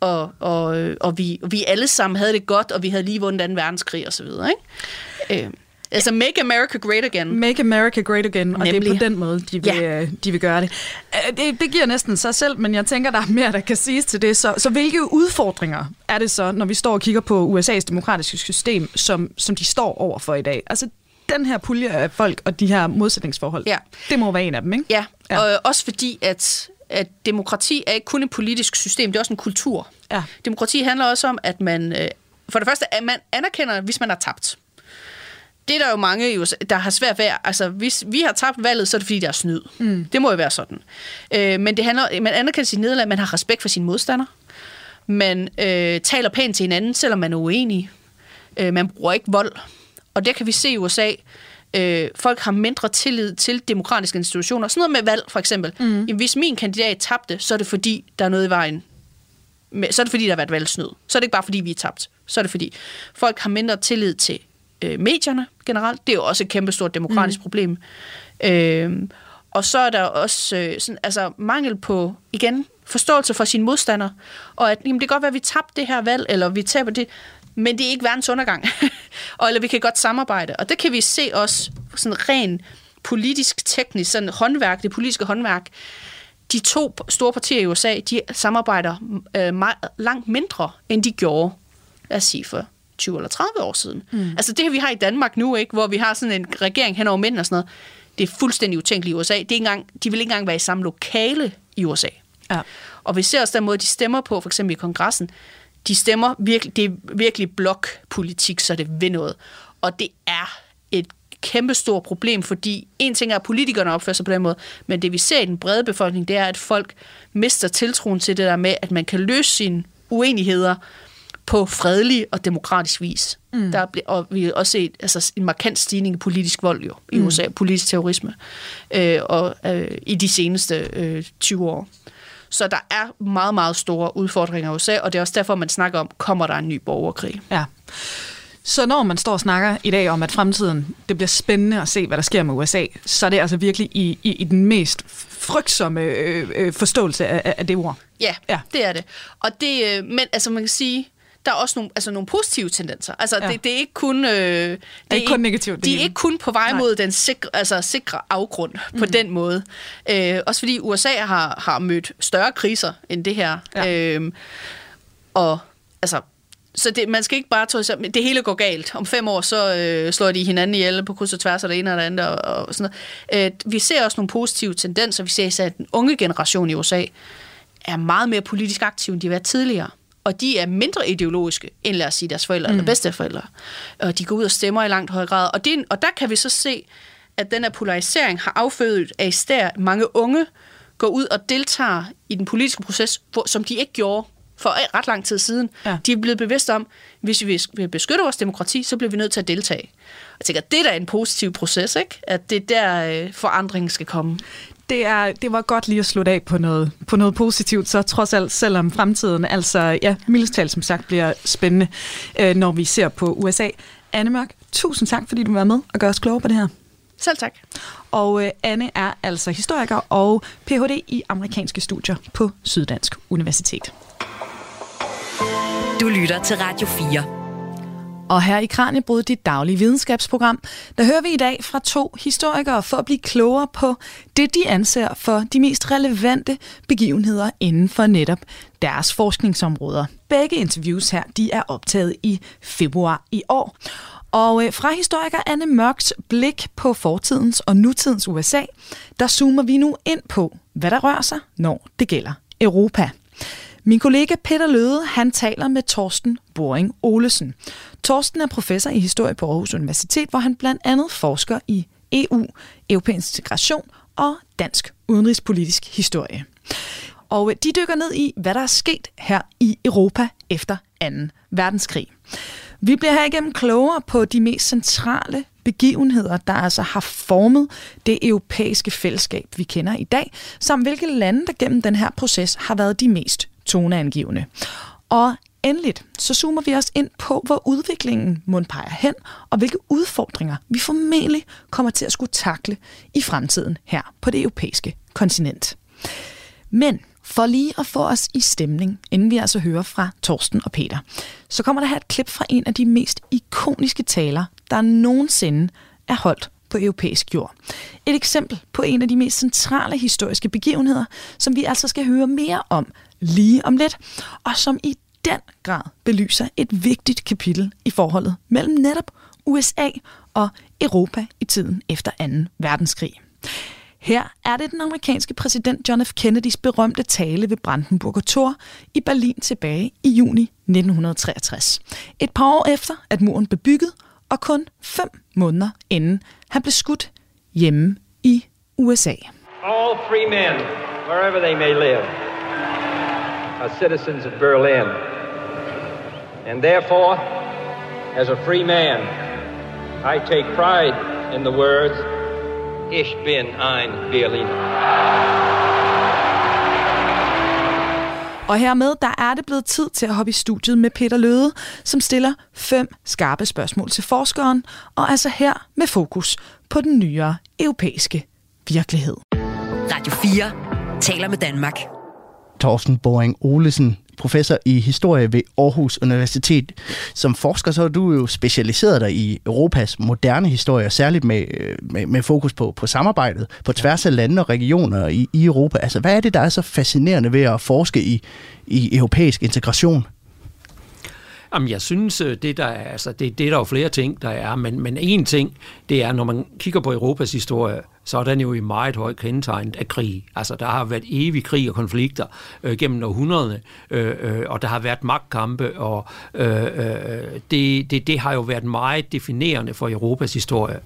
og, og, og vi, vi alle sammen havde det godt, og vi havde lige vundet 2. verdenskrig osv., ikke? Øh. Altså Make America Great Again. Make America Great Again, og Nemlig. det er på den måde, de vil, ja. Øh, de vil gøre det. Øh, det. Det giver næsten sig selv, men jeg tænker, der er mere, der kan siges til det. Så, så hvilke udfordringer er det så, når vi står og kigger på USA's demokratiske system, som, som de står over for i dag? Altså den her pulje af folk og de her modsætningsforhold, ja. det må være en af dem, ikke? Ja, ja. og også fordi, at at demokrati er ikke kun et politisk system, det er også en kultur. Ja. Demokrati handler også om, at man øh, for det første, at man anerkender, hvis man har tabt det er der jo mange, der har svært ved. Altså, hvis vi har tabt valget, så er det fordi, der er snyd. Mm. Det må jo være sådan. Øh, men det handler, man anerkender sin nederlag, man har respekt for sine modstandere. Man øh, taler pænt til hinanden, selvom man er uenig. Øh, man bruger ikke vold. Og det kan vi se i USA. Øh, folk har mindre tillid til demokratiske institutioner. Sådan noget med valg, for eksempel. Mm. Jamen, hvis min kandidat tabte, så er det fordi, der er noget i vejen. Så er det fordi, der har været valgsnyd. Så er det ikke bare fordi, vi er tabt. Så er det fordi, folk har mindre tillid til øh, medierne generelt. Det er jo også et kæmpestort demokratisk mm. problem. Øh, og så er der også øh, sådan, altså, mangel på, igen, forståelse for sine modstandere, og at jamen, det kan godt være, at vi tabte det her valg, eller vi taber det, men det er ikke verdens undergang. og, eller vi kan godt samarbejde. Og det kan vi se også sådan ren politisk, teknisk, sådan håndværk, det politiske håndværk. De to store partier i USA, de samarbejder øh, meget, langt mindre, end de gjorde, lad os sige, for 20 eller 30 år siden. Mm. Altså det, vi har i Danmark nu, ikke, hvor vi har sådan en regering hen over mænd og sådan noget, det er fuldstændig utænkeligt i USA. Det er ikke engang, de vil ikke engang være i samme lokale i USA. Ja. Og vi ser også den måde, de stemmer på, for eksempel i kongressen. De stemmer virkelig, det er virkelig blokpolitik, så det vil noget. Og det er et kæmpestort problem, fordi en ting er, at politikerne opfører sig på den måde, men det vi ser i den brede befolkning, det er, at folk mister tiltroen til det der med, at man kan løse sine uenigheder på fredelig og demokratisk vis. Mm. Der bliver, og vi har også set altså, en markant stigning i politisk vold jo, i mm. USA, politisk terrorisme, øh, og øh, i de seneste øh, 20 år. Så der er meget, meget store udfordringer i USA, og det er også derfor, man snakker om, kommer der en ny borgerkrig? Ja. Så når man står og snakker i dag om, at fremtiden, det bliver spændende at se, hvad der sker med USA, så er det altså virkelig i, i, i den mest frygtsomme øh, øh, forståelse af, af det ord. Ja, ja, det er det. Og det, øh, men altså man kan sige, der er også nogle, altså nogle positive tendenser. Altså, ja. det, det er ikke kun... Øh, det er, er ikke kun negativt. De er ikke kun på vej Nej. mod den sikre, altså, sikre afgrund mm. på den måde. Øh, også fordi USA har, har mødt større kriser end det her. Ja. Øh, og altså, så det, man skal ikke bare tro, at det hele går galt. Om fem år, så øh, slår de hinanden ihjel på kryds og tværs af det ene og det andet. Og, og sådan noget. Øh, vi ser også nogle positive tendenser. Vi ser at den unge generation i USA er meget mere politisk aktiv, end de har været tidligere og de er mindre ideologiske, end lad os sige deres forældre mm. eller bedsteforældre. Og de går ud og stemmer i langt højere grad. Og, det, og der kan vi så se, at den her polarisering har affødt af især mange unge går ud og deltager i den politiske proces, hvor, som de ikke gjorde for ret lang tid siden. Ja. De er blevet bevidste om, hvis vi vil beskytte vores demokrati, så bliver vi nødt til at deltage. Jeg tænker, det er da en positiv proces, ikke? At det er der, øh, forandringen skal komme det, er, det var godt lige at slutte af på noget, på noget positivt, så trods alt, selvom fremtiden, altså ja, mildestalt som sagt, bliver spændende, øh, når vi ser på USA. Anne Mørk, tusind tak, fordi du var med og gør os klogere på det her. Selv tak. Og øh, Anne er altså historiker og Ph.D. i amerikanske studier på Syddansk Universitet. Du lytter til Radio 4. Og her i Kranjebrud, dit daglige videnskabsprogram, der hører vi i dag fra to historikere for at blive klogere på det, de anser for de mest relevante begivenheder inden for netop deres forskningsområder. Begge interviews her, de er optaget i februar i år. Og øh, fra historiker Anne Mørks blik på fortidens og nutidens USA, der zoomer vi nu ind på, hvad der rører sig, når det gælder Europa. Min kollega Peter Løde, han taler med Torsten Boring Olesen. Torsten er professor i historie på Aarhus Universitet, hvor han blandt andet forsker i EU, europæisk integration og dansk udenrigspolitisk historie. Og øh, de dykker ned i, hvad der er sket her i Europa efter 2. verdenskrig. Vi bliver her igennem klogere på de mest centrale begivenheder, der altså har formet det europæiske fællesskab, vi kender i dag, samt hvilke lande, der gennem den her proces har været de mest toneangivende. Og endeligt, så zoomer vi også ind på, hvor udviklingen mund peger hen, og hvilke udfordringer vi formentlig kommer til at skulle takle i fremtiden her på det europæiske kontinent. Men for lige at få os i stemning, inden vi altså hører fra Torsten og Peter, så kommer der her et klip fra en af de mest ikoniske taler, der nogensinde er holdt på europæisk jord. Et eksempel på en af de mest centrale historiske begivenheder, som vi altså skal høre mere om lige om lidt, og som i den grad belyser et vigtigt kapitel i forholdet mellem netop USA og Europa i tiden efter 2. verdenskrig. Her er det den amerikanske præsident John F. Kennedys berømte tale ved Brandenburger Tor i Berlin tilbage i juni 1963. Et par år efter, at muren blev bygget, og kun måneder inden han blev skudt hjemme i USA. All free men, wherever they may live, are citizens of Berlin. And therefore, as a free man, I take pride in the words, Ich bin ein Berliner. Og hermed der er det blevet tid til at hoppe i studiet med Peter Løde, som stiller fem skarpe spørgsmål til forskeren, og altså her med fokus på den nyere europæiske virkelighed. Radio 4 taler med Danmark. Thorsten Boring Olesen, professor i historie ved Aarhus Universitet. Som forsker så er du jo specialiseret dig i Europas moderne historie, særligt med, øh, med, med fokus på, på samarbejdet på tværs af lande og regioner i, i Europa. Altså, hvad er det, der er så fascinerende ved at forske i, i europæisk integration? Jamen, jeg synes, øh, det der er, altså, det, det er der jo flere ting, der er, men, men en ting, det er, når man kigger på Europas historie, så er den jo i meget høj kendetegnet af krig. Altså, der har været evig krig og konflikter øh, gennem århundrederne, øh, øh, og der har været magtkampe, og øh, øh, det, det, det har jo været meget definerende for Europas historie.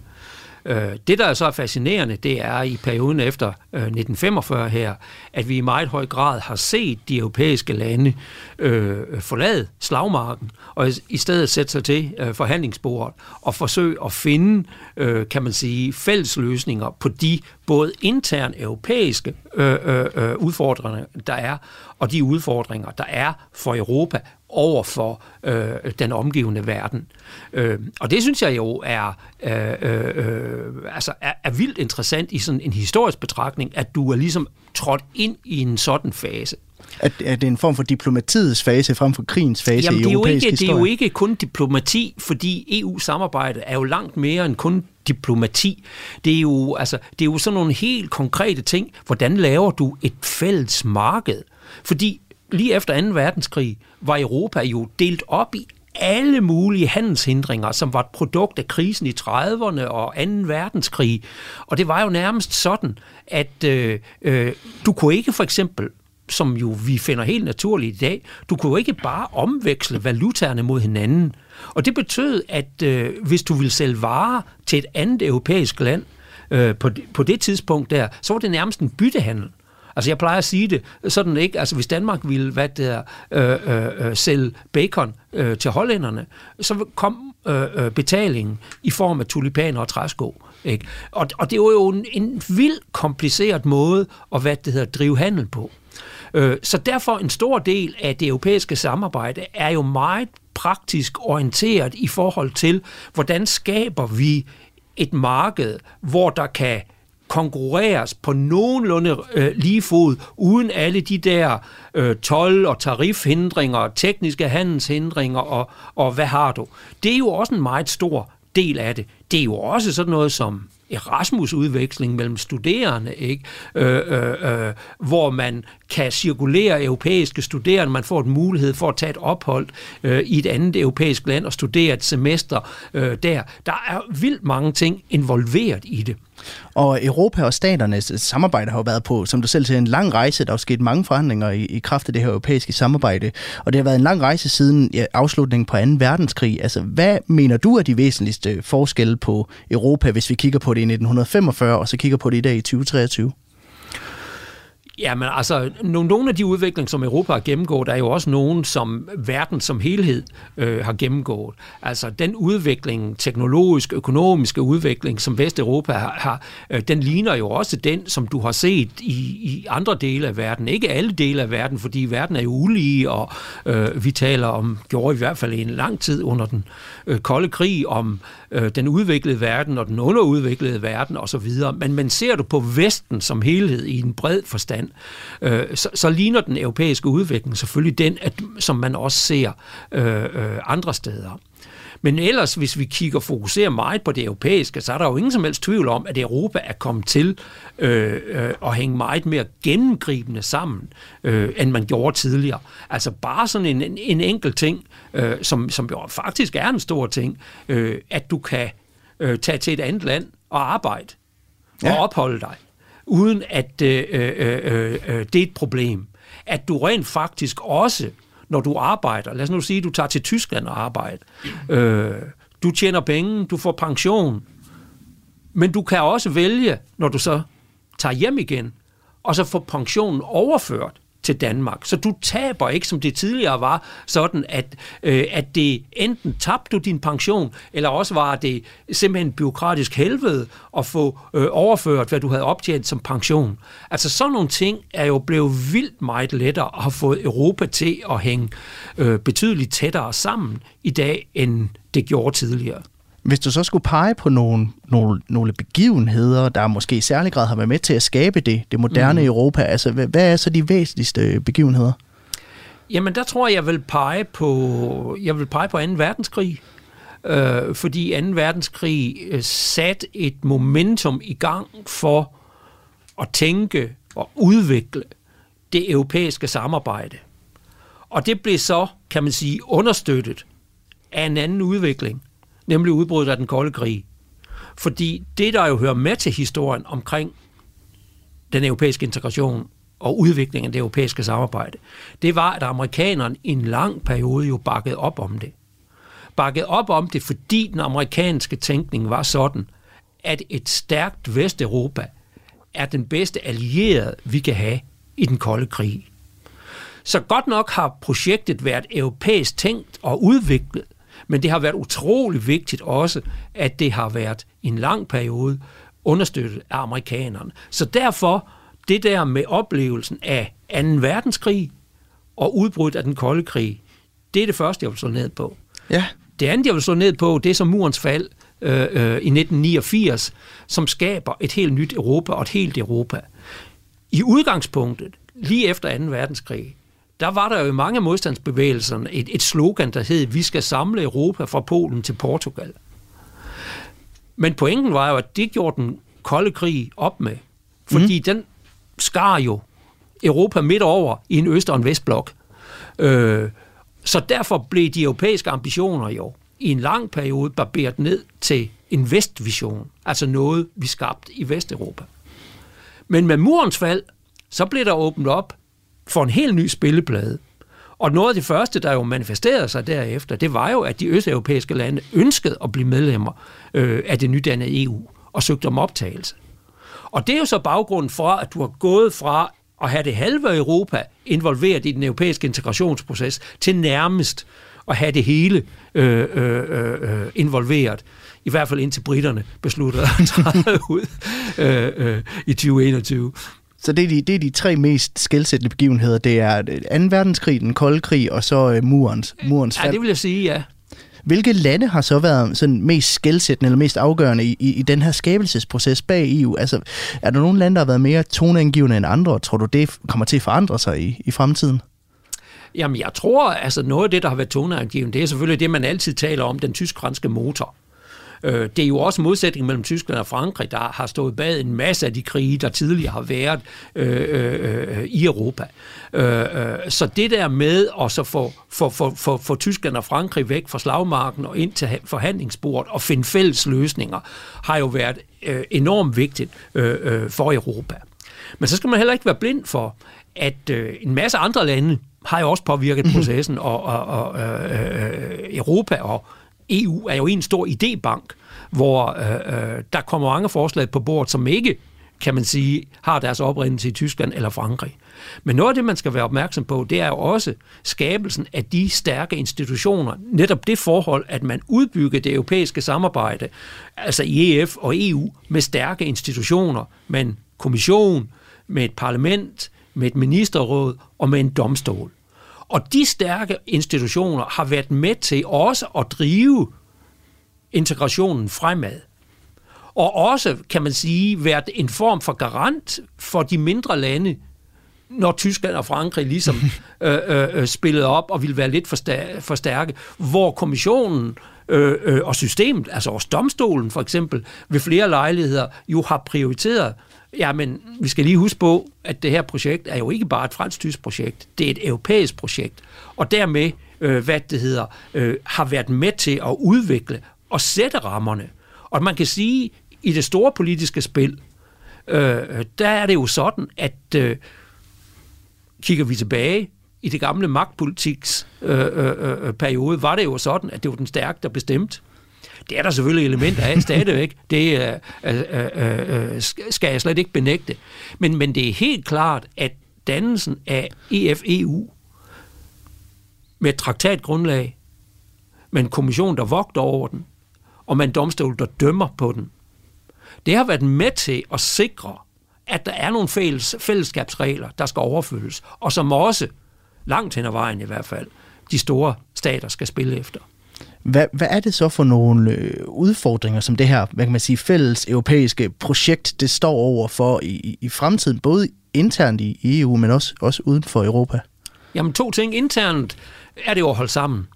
Øh, det, der er så fascinerende, det er i perioden efter øh, 1945 her, at vi i meget høj grad har set de europæiske lande øh, forlade slagmarken og i stedet sætte sig til øh, forhandlingsbordet og forsøge at finde, øh, kan man sige, fælles løsninger på de både intern europæiske øh, øh, øh, udfordringer, der er, og de udfordringer, der er for Europa over for øh, den omgivende verden. Øh, og det synes jeg jo er, øh, øh, altså er, er vildt interessant i sådan en historisk betragtning, at du er ligesom trådt ind i en sådan fase. At, at det er en form for diplomatiets fase frem for krigens fase Jamen, i det er, jo europæisk ikke, historie? det er jo ikke kun diplomati, fordi EU-samarbejdet er jo langt mere end kun diplomati. Det er jo, altså, det er jo sådan nogle helt konkrete ting. Hvordan laver du et fælles marked? Fordi lige efter 2. verdenskrig var Europa jo delt op i alle mulige handelshindringer, som var et produkt af krisen i 30'erne og 2. verdenskrig. Og det var jo nærmest sådan, at øh, øh, du kunne ikke for eksempel som jo vi finder helt naturligt i dag, du kunne jo ikke bare omveksle valutaerne mod hinanden. Og det betød, at øh, hvis du ville sælge varer til et andet europæisk land, øh, på, på det tidspunkt der, så var det nærmest en byttehandel. Altså jeg plejer at sige det sådan ikke, altså hvis Danmark ville hvad det er, øh, øh, øh sælge bacon øh, til hollænderne, så kom øh, øh, betalingen i form af tulipaner og træsko. Ikke? Og, og det var jo en, en vild kompliceret måde at hvad det hedder, drive handel på. Øh, så derfor en stor del af det europæiske samarbejde er jo meget praktisk orienteret i forhold til, hvordan skaber vi et marked, hvor der kan konkurreres på nogenlunde øh, lige fod, uden alle de der øh, tolv- og tarifhindringer, tekniske handelshindringer og, og hvad har du. Det er jo også en meget stor del af det. Det er jo også sådan noget som Erasmus-udveksling mellem studerende, ikke? Øh, øh, øh, hvor man kan cirkulere europæiske studerende, man får et mulighed for at tage et ophold øh, i et andet europæisk land og studere et semester øh, der. Der er vildt mange ting involveret i det. Og Europa og staternes samarbejde har jo været på, som du selv siger, en lang rejse. Der er jo sket mange forhandlinger i, i kraft af det her europæiske samarbejde. Og det har været en lang rejse siden ja, afslutningen på 2. verdenskrig. Altså, hvad mener du er de væsentligste forskelle på Europa, hvis vi kigger på det i 1945, og så kigger på det i dag i 2023? Ja, men altså, nogle af de udviklinger, som Europa har gennemgået, er jo også nogen, som verden som helhed øh, har gennemgået. Altså den udvikling, teknologisk, økonomiske udvikling, som Vesteuropa har, har øh, den ligner jo også den, som du har set i, i andre dele af verden. Ikke alle dele af verden, fordi verden er jo ulige, og øh, vi taler om, gjorde i hvert fald i en lang tid under den øh, kolde krig, om øh, den udviklede verden og den underudviklede verden osv. Men, men ser du på Vesten som helhed i en bred forstand, øh, så, så ligner den europæiske udvikling selvfølgelig den, at, som man også ser øh, øh, andre steder. Men ellers, hvis vi kigger og fokuserer meget på det europæiske, så er der jo ingen som helst tvivl om, at Europa er kommet til øh, øh, at hænge meget mere gennemgribende sammen, øh, end man gjorde tidligere. Altså bare sådan en, en, en enkelt ting, øh, som, som jo faktisk er en stor ting, øh, at du kan øh, tage til et andet land og arbejde ja. og opholde dig uden at øh, øh, øh, øh, det er et problem. At du rent faktisk også, når du arbejder, lad os nu sige, at du tager til Tyskland og arbejder, øh, du tjener penge, du får pension, men du kan også vælge, når du så tager hjem igen, og så får pensionen overført til Danmark. Så du taber ikke, som det tidligere var, sådan at, øh, at det enten tabte du din pension, eller også var det simpelthen byråkratisk helvede at få øh, overført, hvad du havde optjent som pension. Altså sådan nogle ting er jo blevet vildt meget lettere at har fået Europa til at hænge øh, betydeligt tættere sammen i dag, end det gjorde tidligere. Hvis du så skulle pege på nogle, nogle, nogle begivenheder, der måske i særlig grad har været med til at skabe det, det moderne mm. Europa, altså hvad, hvad er så de væsentligste begivenheder? Jamen der tror jeg, jeg vil pege på, jeg vil pege på 2. verdenskrig. Øh, fordi 2. verdenskrig øh, satte et momentum i gang for at tænke og udvikle det europæiske samarbejde. Og det blev så, kan man sige, understøttet af en anden udvikling, nemlig udbruddet af den kolde krig. Fordi det, der jo hører med til historien omkring den europæiske integration og udviklingen af det europæiske samarbejde, det var, at amerikanerne i en lang periode jo bakkede op om det. Bakkede op om det, fordi den amerikanske tænkning var sådan, at et stærkt Vesteuropa er den bedste allierede, vi kan have i den kolde krig. Så godt nok har projektet været europæisk tænkt og udviklet, men det har været utrolig vigtigt også, at det har været en lang periode understøttet af amerikanerne. Så derfor det der med oplevelsen af 2. verdenskrig og udbruddet af den kolde krig, det er det første, jeg vil slå ned på. Ja. Det andet, jeg vil slå ned på, det er som murens fald øh, øh, i 1989, som skaber et helt nyt Europa og et helt Europa. I udgangspunktet, lige efter 2. verdenskrig, der var der jo i mange modstandsbevægelser et, et slogan, der hed, vi skal samle Europa fra Polen til Portugal. Men pointen var jo, at det gjorde den kolde krig op med. Fordi mm. den skar jo Europa midt over i en øst- og en vestblok. Øh, så derfor blev de europæiske ambitioner jo i en lang periode barberet ned til en vestvision, altså noget, vi skabte i Vesteuropa. Men med murens fald, så blev der åbnet op for en helt ny spilleplade. Og noget af det første, der jo manifesterede sig derefter, det var jo, at de østeuropæiske lande ønskede at blive medlemmer øh, af det nydannede EU og søgte om optagelse. Og det er jo så baggrunden for, at du har gået fra at have det halve Europa involveret i den europæiske integrationsproces, til nærmest at have det hele øh, øh, øh, involveret. I hvert fald indtil britterne besluttede at træde ud øh, øh, i 2021. Så det er, de, det er de tre mest skældsættende begivenheder. Det er 2. verdenskrig, den kolde krig, og så øh, murens, murens fald. Ja, det vil jeg sige, ja. Hvilke lande har så været sådan mest skældsættende eller mest afgørende i, i, i den her skabelsesproces bag EU? Altså, er der nogle lande, der har været mere toneangivende end andre? Tror du, det kommer til at forandre sig i, i fremtiden? Jamen, jeg tror, altså noget af det, der har været toneangivende, det er selvfølgelig det, man altid taler om, den tysk-franske motor. Øh, det er jo også modsætning mellem Tyskland og Frankrig, der har stået bag en masse af de krige, der tidligere har været øh, øh, i Europa. Øh, øh, så det der med at så få, få, få, få, få Tyskland og Frankrig væk fra slagmarken og ind til forhandlingsbordet og finde fælles løsninger, har jo været øh, enormt vigtigt øh, øh, for Europa. Men så skal man heller ikke være blind for, at øh, en masse andre lande har jo også påvirket mhm. processen, og, og, og øh, øh, Europa og EU er jo en stor idébank, hvor øh, øh, der kommer mange forslag på bordet, som ikke, kan man sige, har deres oprindelse i Tyskland eller Frankrig. Men noget af det, man skal være opmærksom på, det er jo også skabelsen af de stærke institutioner. Netop det forhold, at man udbygger det europæiske samarbejde, altså i EF og EU, med stærke institutioner, med en kommission, med et parlament, med et ministerråd og med en domstol. Og de stærke institutioner har været med til også at drive integrationen fremad. Og også, kan man sige, været en form for garant for de mindre lande, når Tyskland og Frankrig ligesom øh, øh, øh, spillede op og ville være lidt for, stær- for stærke, hvor kommissionen øh, øh, og systemet, altså også domstolen for eksempel, ved flere lejligheder jo har prioriteret Ja, men vi skal lige huske på, at det her projekt er jo ikke bare et fransk-tysk projekt, det er et europæisk projekt. Og dermed, øh, hvad det hedder, øh, har været med til at udvikle og sætte rammerne. Og man kan sige, i det store politiske spil, øh, der er det jo sådan, at øh, kigger vi tilbage i det gamle magtpolitiks øh, øh, øh, periode, var det jo sådan, at det var den stærke, der bestemte. Det er der selvfølgelig elementer af stadigvæk. Det øh, øh, øh, øh, skal jeg slet ikke benægte. Men, men det er helt klart, at dannelsen af EF-EU med et traktatgrundlag, med en kommission, der vogter over den, og med en domstol, der dømmer på den. Det har været med til at sikre, at der er nogle fælles, fællesskabsregler, der skal overfølges, og som også, langt hen ad vejen i hvert fald, de store stater skal spille efter. Hvad, hvad er det så for nogle øh, udfordringer, som det her, hvad kan man sige, fælles europæiske projekt, det står over for i, i fremtiden, både internt i EU, men også, også uden for Europa? Jamen to ting. Internt er det jo at holde sammen.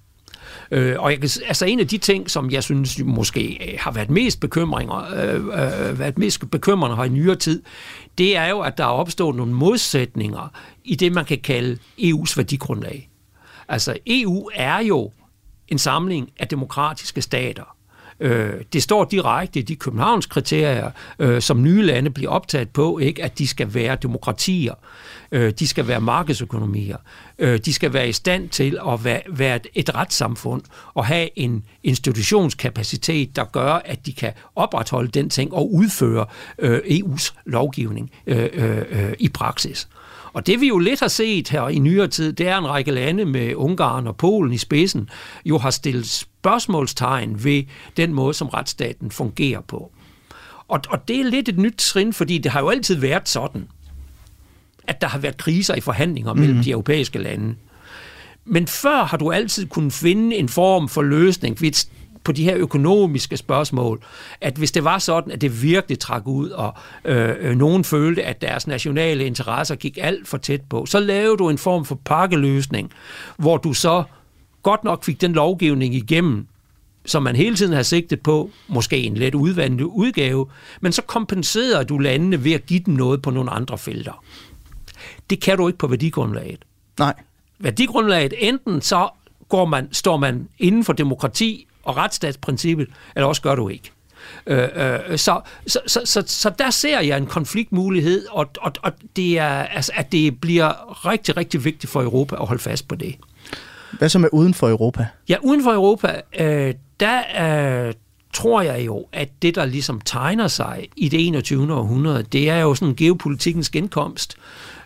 Øh, og jeg kan, altså en af de ting, som jeg synes måske øh, har været mest bekymringer, øh, øh, været mest bekymrende her i nyere tid, det er jo, at der er opstået nogle modsætninger i det, man kan kalde EU's værdigrundlag. Altså EU er jo en samling af demokratiske stater. Øh, det står direkte i de Københavns kriterier, øh, som nye lande bliver optaget på, ikke, at de skal være demokratier, øh, de skal være markedsøkonomier, øh, de skal være i stand til at være, være et, et retssamfund og have en institutionskapacitet, der gør, at de kan opretholde den ting og udføre øh, EU's lovgivning øh, øh, øh, i praksis. Og det vi jo lidt har set her i nyere tid, det er en række lande med Ungarn og Polen i spidsen, jo har stillet spørgsmålstegn ved den måde, som retsstaten fungerer på. Og, og det er lidt et nyt trin, fordi det har jo altid været sådan, at der har været kriser i forhandlinger mellem mm. de europæiske lande. Men før har du altid kunnet finde en form for løsning på de her økonomiske spørgsmål, at hvis det var sådan, at det virkelig trak ud, og øh, nogen følte, at deres nationale interesser gik alt for tæt på, så lavede du en form for pakkeløsning, hvor du så godt nok fik den lovgivning igennem, som man hele tiden har sigtet på, måske en let udvandet udgave, men så kompenserer du landene ved at give dem noget på nogle andre felter. Det kan du ikke på værdigrundlaget. Nej. Værdigrundlaget, enten så går man, står man inden for demokrati og retsstatsprincippet, eller også gør du ikke. Øh, øh, så, så, så, så, så der ser jeg en konfliktmulighed, og, og, og det er, altså, at det bliver rigtig, rigtig vigtigt for Europa at holde fast på det. Hvad så med uden for Europa? Ja, uden for Europa, øh, der øh, tror jeg jo, at det, der ligesom tegner sig i det 21. århundrede, det er jo sådan geopolitikkens genkomst.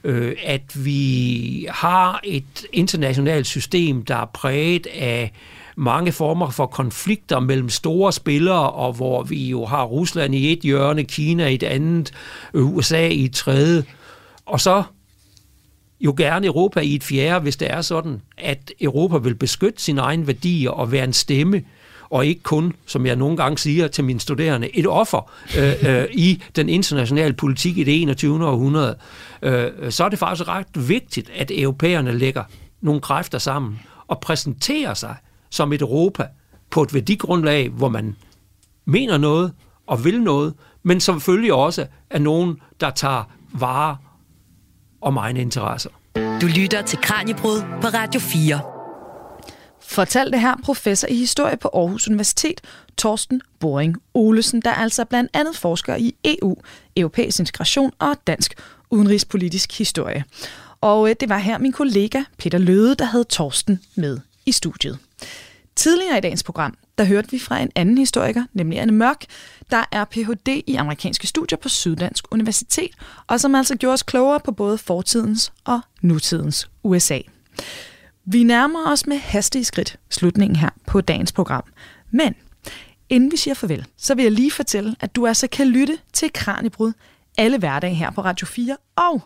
Øh, at vi har et internationalt system, der er præget af mange former for konflikter mellem store spillere, og hvor vi jo har Rusland i et hjørne, Kina i et andet, USA i et tredje, og så jo gerne Europa i et fjerde, hvis det er sådan, at Europa vil beskytte sine egne værdier og være en stemme, og ikke kun, som jeg nogle gange siger til mine studerende, et offer øh, øh, i den internationale politik i det 21. århundrede, øh, så er det faktisk ret vigtigt, at europæerne lægger nogle kræfter sammen og præsenterer sig som et Europa på et værdigrundlag, hvor man mener noget og vil noget, men som selvfølgelig også er nogen, der tager vare om egne interesser. Du lytter til Kranjebrud på Radio 4. Fortalte her professor i historie på Aarhus Universitet, Torsten Boring Olesen, der altså blandt andet forsker i EU, europæisk integration og dansk udenrigspolitisk historie. Og øh, det var her min kollega Peter Løde, der havde Torsten med i studiet. Tidligere i dagens program, der hørte vi fra en anden historiker, nemlig Anne Mørk, der er Ph.D. i amerikanske studier på Syddansk Universitet, og som altså gjorde os klogere på både fortidens og nutidens USA. Vi nærmer os med hastige skridt slutningen her på dagens program. Men inden vi siger farvel, så vil jeg lige fortælle, at du altså kan lytte til Kranjebrud alle hverdage her på Radio 4. Og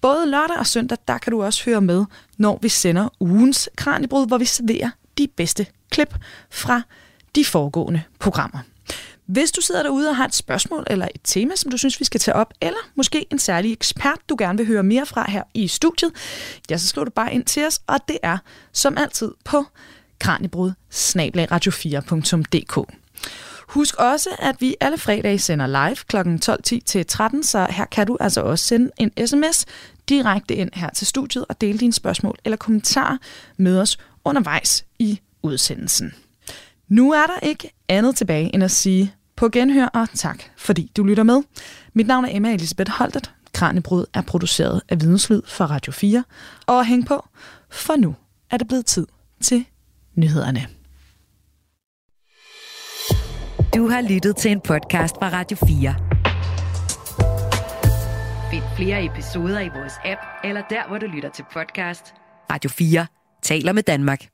både lørdag og søndag, der kan du også høre med, når vi sender ugens Kranjebrud, hvor vi serverer de bedste klip fra de foregående programmer. Hvis du sidder derude og har et spørgsmål eller et tema, som du synes, vi skal tage op, eller måske en særlig ekspert, du gerne vil høre mere fra her i studiet, ja, så skriv du bare ind til os, og det er som altid på kranjebrud radio4.dk. Husk også, at vi alle fredage sender live kl. 12.10 til 13, så her kan du altså også sende en sms direkte ind her til studiet og dele dine spørgsmål eller kommentarer med os undervejs i udsendelsen. Nu er der ikke andet tilbage end at sige på genhør og tak, fordi du lytter med. Mit navn er Emma Elisabeth Holtet. Kranjebrud er produceret af Videnslyd for Radio 4. Og hæng på, for nu er det blevet tid til nyhederne. Du har lyttet til en podcast fra Radio 4. Fedt. flere episoder i vores app, eller der, hvor du lytter til podcast. Radio 4 taler med Danmark.